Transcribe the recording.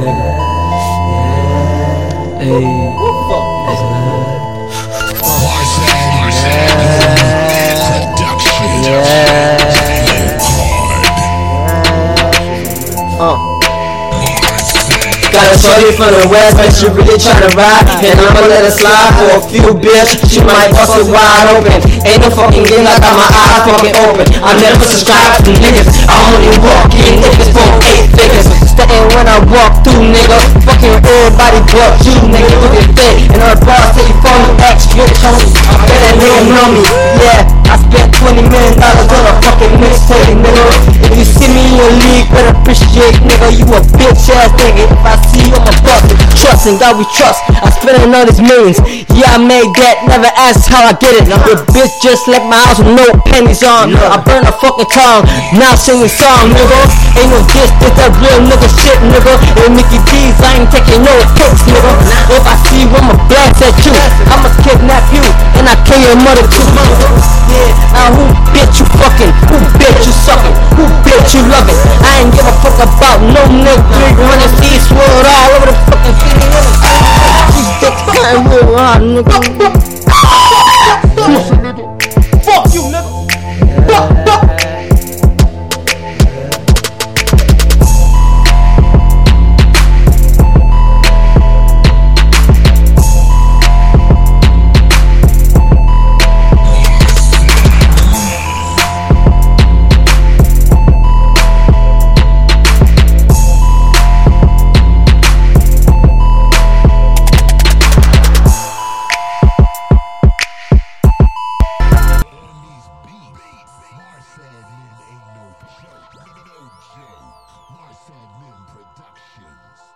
nigga. Yeah. Hey. Yeah. yeah. Uh. Got a shorty from the west, but she really tryna ride And I'ma let her slide for a few bitch She might bust it wide open Ain't no fucking game, I got my eyes fucking open I never subscribe to niggas I only walk in niggas for eight figures Staying when I walk nigga. Fucking everybody but you, nigga. Look at that, and her boss say you X, bitch, homie. I bet that nigga know me, yeah I spent 20 million dollars on a fucking mixtape, nigga. If you see me in your league, better appreciate, nigga. You a bitch ass nigga. If I see you, I'ma bust it in God we trust. I spend all these millions. Yeah, I made that, never ask how I get it. Your bitch just left my house with no pennies on. I burn a fucking tongue, now singing song, nigga. Ain't no diss, this that real nigga shit, nigga. And Mickey D's, I ain't taking no pics, nigga. If I see you, I'ma blast at you. I'ma kidnap you, and I kill your mother too. Yeah, now who bitch you fucking? Who bitch you sucking? Who bitch you loving? I ain't give a fuck about no nigga real hard, Lynn Productions.